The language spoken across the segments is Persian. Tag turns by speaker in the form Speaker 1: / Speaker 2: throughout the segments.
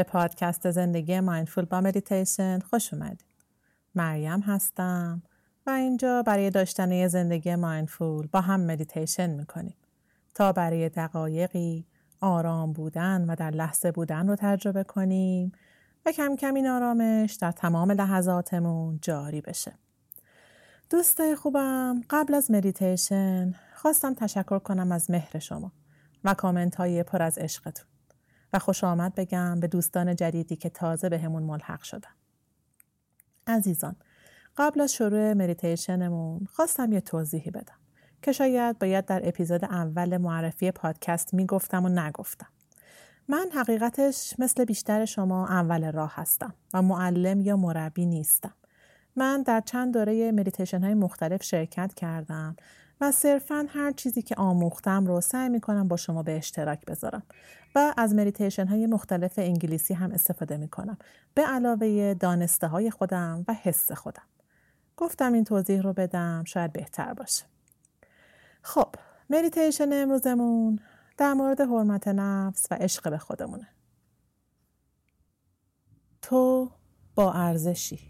Speaker 1: به پادکست زندگی mindful با مدیتیشن خوش اومدید مریم هستم و اینجا برای داشتن یه زندگی mindful با هم مدیتیشن می‌کنیم. تا برای دقایقی آرام بودن و در لحظه بودن رو تجربه کنیم و کم کم این آرامش در تمام لحظاتمون جاری بشه. دوستای خوبم قبل از مدیتیشن خواستم تشکر کنم از مهر شما و کامنت های پر از عشقتون. و خوش آمد بگم به دوستان جدیدی که تازه بهمون ملحق شدن. عزیزان قبل از شروع مدیتیشنمون خواستم یه توضیحی بدم که شاید باید در اپیزود اول معرفی پادکست می‌گفتم و نگفتم. من حقیقتش مثل بیشتر شما اول راه هستم و معلم یا مربی نیستم. من در چند دوره مدیتیشن های مختلف شرکت کردم و صرفا هر چیزی که آموختم رو سعی می‌کنم با شما به اشتراک بذارم و از مدیتیشن های مختلف انگلیسی هم استفاده می‌کنم. به علاوه دانسته های خودم و حس خودم. گفتم این توضیح رو بدم شاید بهتر باشه. خب مدیتیشن امروزمون در مورد حرمت نفس و عشق به خودمونه. تو با ارزشی.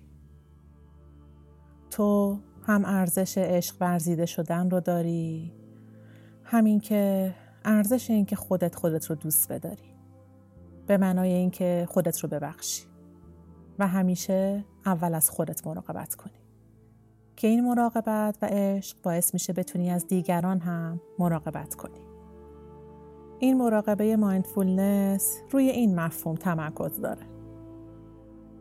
Speaker 1: تو هم ارزش عشق ورزیده شدن رو داری همین که ارزش این که خودت خودت رو دوست بداری. به معنای اینکه خودت رو ببخشی و همیشه اول از خودت مراقبت کنی. که این مراقبت و عشق باعث میشه بتونی از دیگران هم مراقبت کنی. این مراقبه مایندفولنس روی این مفهوم تمرکز داره.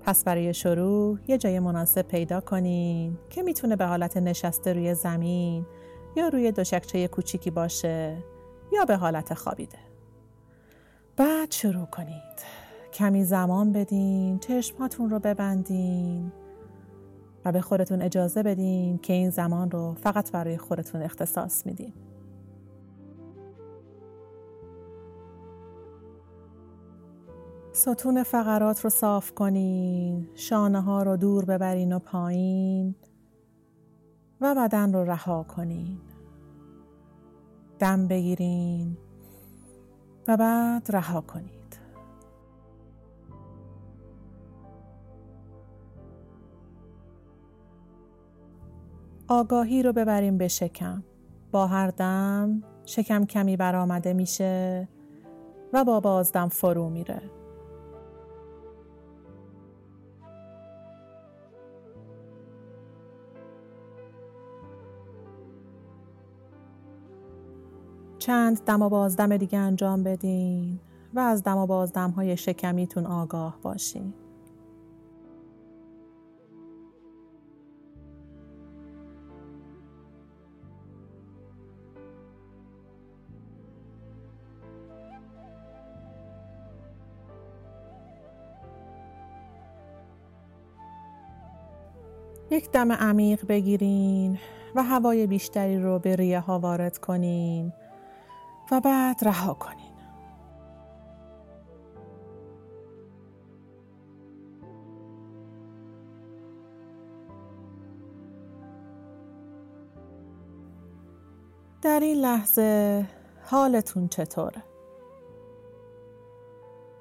Speaker 1: پس برای شروع یه جای مناسب پیدا کنین که می‌تونه به حالت نشسته روی زمین یا روی دوشکچه کوچیکی باشه یا به حالت خوابیده. بعد شروع کنید. کمی زمان بدین، چشماتون رو ببندین و به خودتون اجازه بدین که این زمان رو فقط برای خودتون اختصاص میدین. ستون فقرات رو صاف کنین شانه ها رو دور ببرین و پایین و بدن رو رها کنین. دم بگیرین و بعد رها کنید. آگاهی رو ببریم به شکم. با هر دم شکم کمی برآمده میشه و با بازدم فرو میره. چند دم و بازدم دیگه انجام بدین و از دم و بازدم های شکمیتون آگاه باشین. یک دم عمیق بگیرین و هوای بیشتری رو به ریه ها وارد کنین و بعد رها کنین. در این لحظه حالتون چطوره؟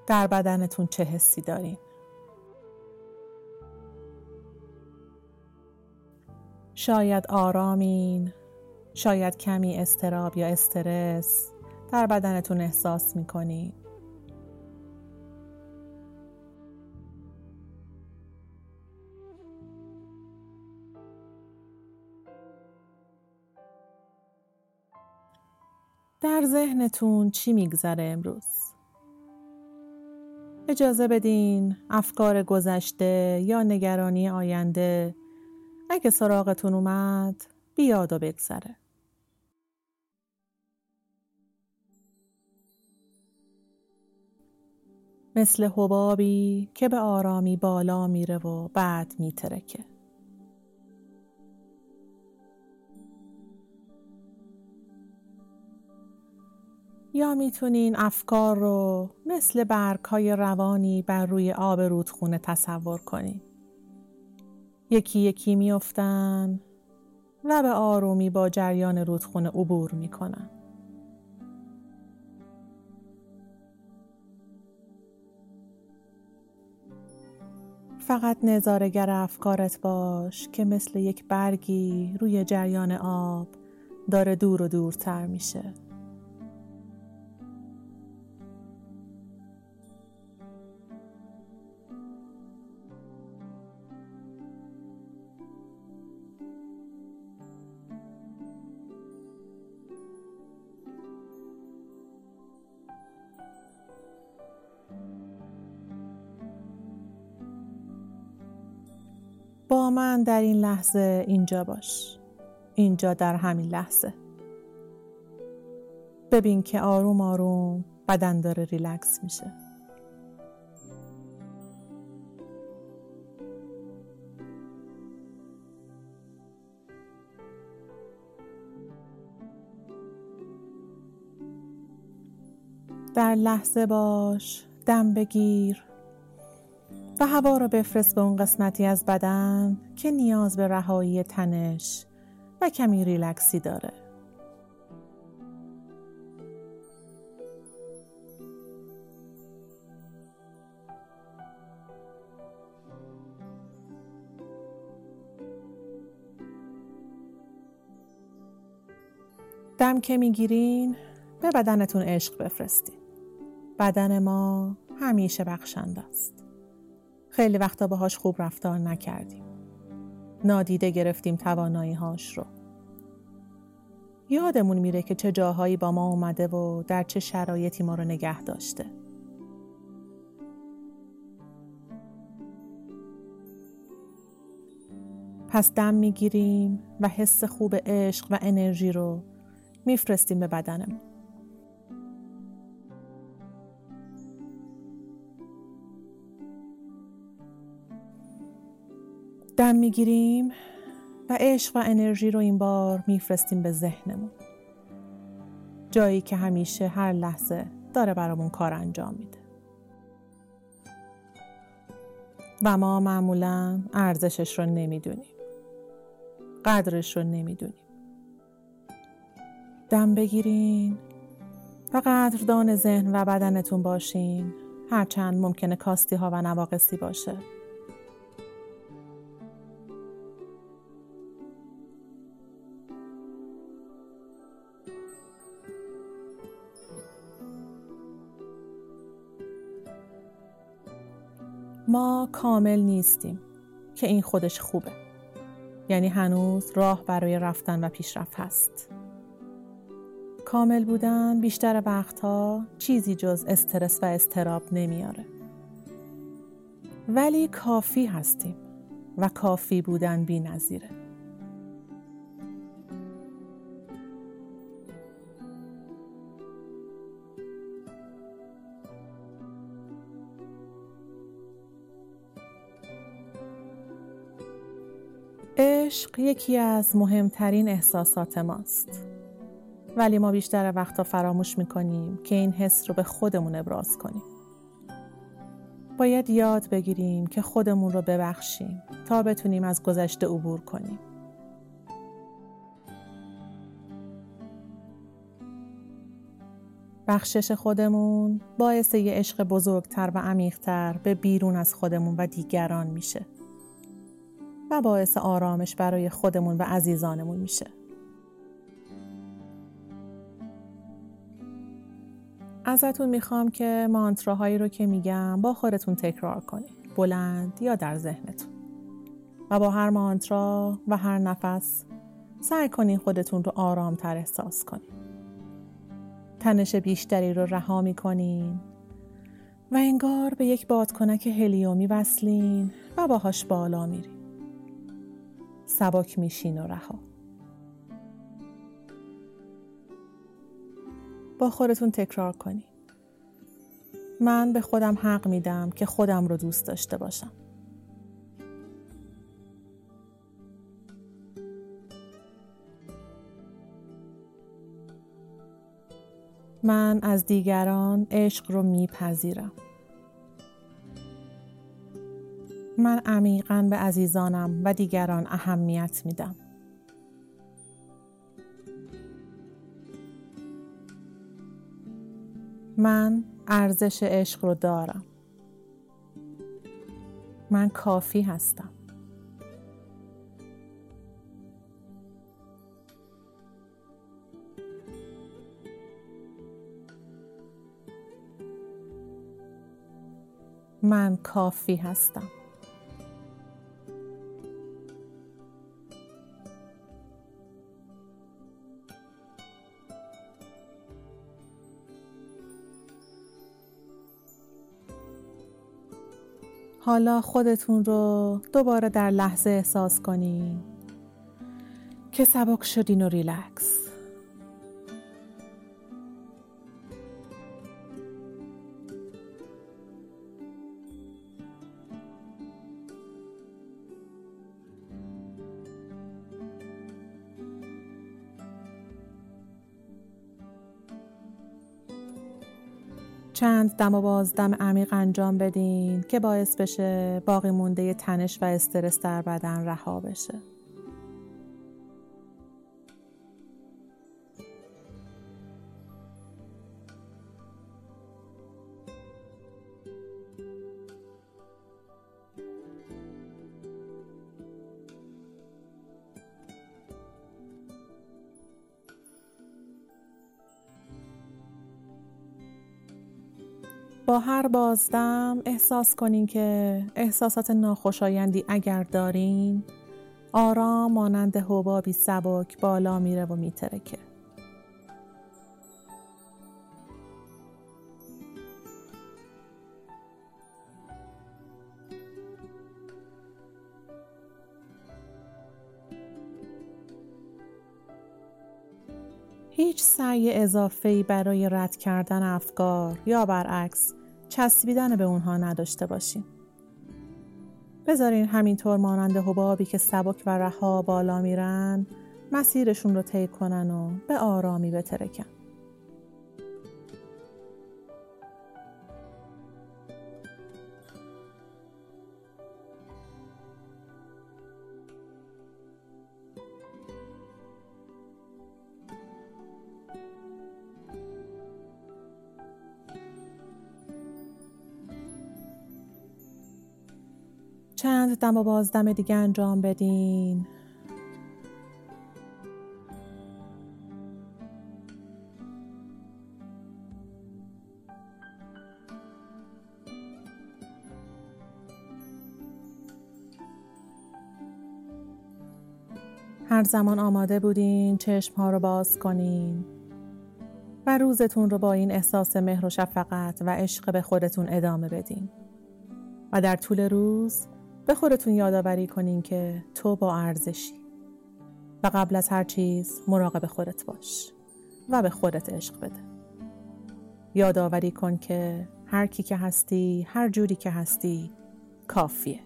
Speaker 1: در بدنتون چه حسی دارین؟ شاید آرامین، شاید کمی استراب یا استرس، در بدنتون احساس می‌کنید. در ذهنتون چی میگذره امروز؟ اجازه بدین افکار گذشته یا نگرانی آینده اگه سراغتون اومد بیاد و بگذره. مثل حبابی که به آرامی بالا میره و بعد میترکه. یا می‌تونین افکار رو مثل برگ های روانی بر روی آب رودخونه تصور کنین. یکی یکی میافتن و به آرومی با جریان رودخونه عبور می‌کنن. فقط نظارگر افکارت باش که مثل یک برگی روی جریان آب داره دور و دورتر میشه. با من در این لحظه اینجا باش. اینجا در همین لحظه. ببین که آروم آروم بدن داره ریلکس میشه. در لحظه باش دم بگیر. و هوا را بفرست به اون قسمتی از بدن که نیاز به رهایی تنش و کمی ریلکسی داره. دم که می‌گیرین به بدنتون عشق بفرستین. بدن ما همیشه بخشنده است. خیلی وقتا باهاش خوب رفتار نکردیم. نادیده گرفتیم توانایی هاش رو. یادمون میره که چه جاهایی با ما اومده و در چه شرایطی ما رو نگه داشته. پس دم می‌گیریم و حس خوب عشق و انرژی رو میفرستیم به بدنمون. دم می‌گیریم و عشق و انرژی رو این بار میفرستیم به ذهنمون. جایی که همیشه هر لحظه داره برامون کار انجام میده. و ما معمولا ارزشش رو نمی‌دونیم. قدرش رو نمی‌دونیم. دم بگیرین و قدردان ذهن و بدنتون باشین. هرچند ممکنه کاستی ها و نواقصی باشه. ما کامل نیستیم که این خودش خوبه. یعنی هنوز راه برای رفتن و پیشرفت هست. کامل بودن بیشتر وقتها چیزی جز استرس و استراب نمیاره. ولی کافی هستیم و کافی بودن بی نظیره. عشق یکی از مهمترین احساسات ماست. ولی ما بیشتر وقتا فراموش می‌کنیم که این حس رو به خودمون ابراز کنیم. باید یاد بگیریم که خودمون رو ببخشیم تا بتونیم از گذشته عبور کنیم. بخشش خودمون باعث یه عشق بزرگتر و عمیقتر به بیرون از خودمون و دیگران میشه. باعث آرامش برای خودمون و عزیزانمون میشه. ازتون می‌خوام که مانتراهایی رو که میگم با خودتون تکرار کنید. بلند یا در ذهنتون. و با هر مانترا و هر نفس سعی کنین خودتون رو آرامتر احساس کنین. تنش بیشتری رو رها می‌کنین و انگار به یک بادکنک هلیومی وصلین و باهاش بالا میرین. سبک میشین و رها. با خودتون تکرار کنید من به خودم حق میدم که خودم رو دوست داشته باشم. من از دیگران عشق رو میپذیرم. من عمیقا به عزیزانم و دیگران اهمیت میدم. من ارزش عشق رو دارم. من کافی هستم من کافی هستم حالا خودتون رو دوباره در لحظه احساس کنین که سبک شدین و ریلکس. چند دم و بازدم عمیق انجام بدین که باعث بشه باقی مونده تنش و استرس در بدن رها بشه. با هر بازدم احساس کنین که احساسات ناخوشایندی اگر دارین آرام مانند حبابی سبک بالا میره و میترکه. هیچ سعی اضافه‌ای برای رد کردن افکار یا برعکس چسبیدن به اونها نداشته باشین. بذارین همینطور مانند حبابی که سبک و رها بالا میرن مسیرشون رو طی کنن و به آرامی بترکن. چند دم و بازدم دیگه انجام بدین. هر زمان آماده بودین چشم ها رو باز کنین و روزتون رو با این احساس مهر و شفقت و عشق به خودتون ادامه بدین. و در طول روز به خودتون یادآوری کنین که تو با ارزشی. و قبل از هر چیز مراقب خودت باش و به خودت عشق بده. یادآوری کن که هر کی که هستی هر جوری که هستی کافیه.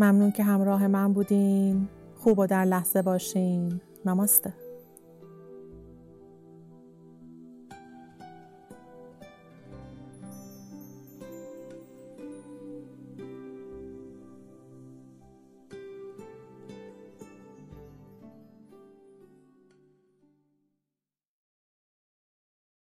Speaker 1: ممنون که همراه من بودین. خوب و در لحظه باشین. نماسته.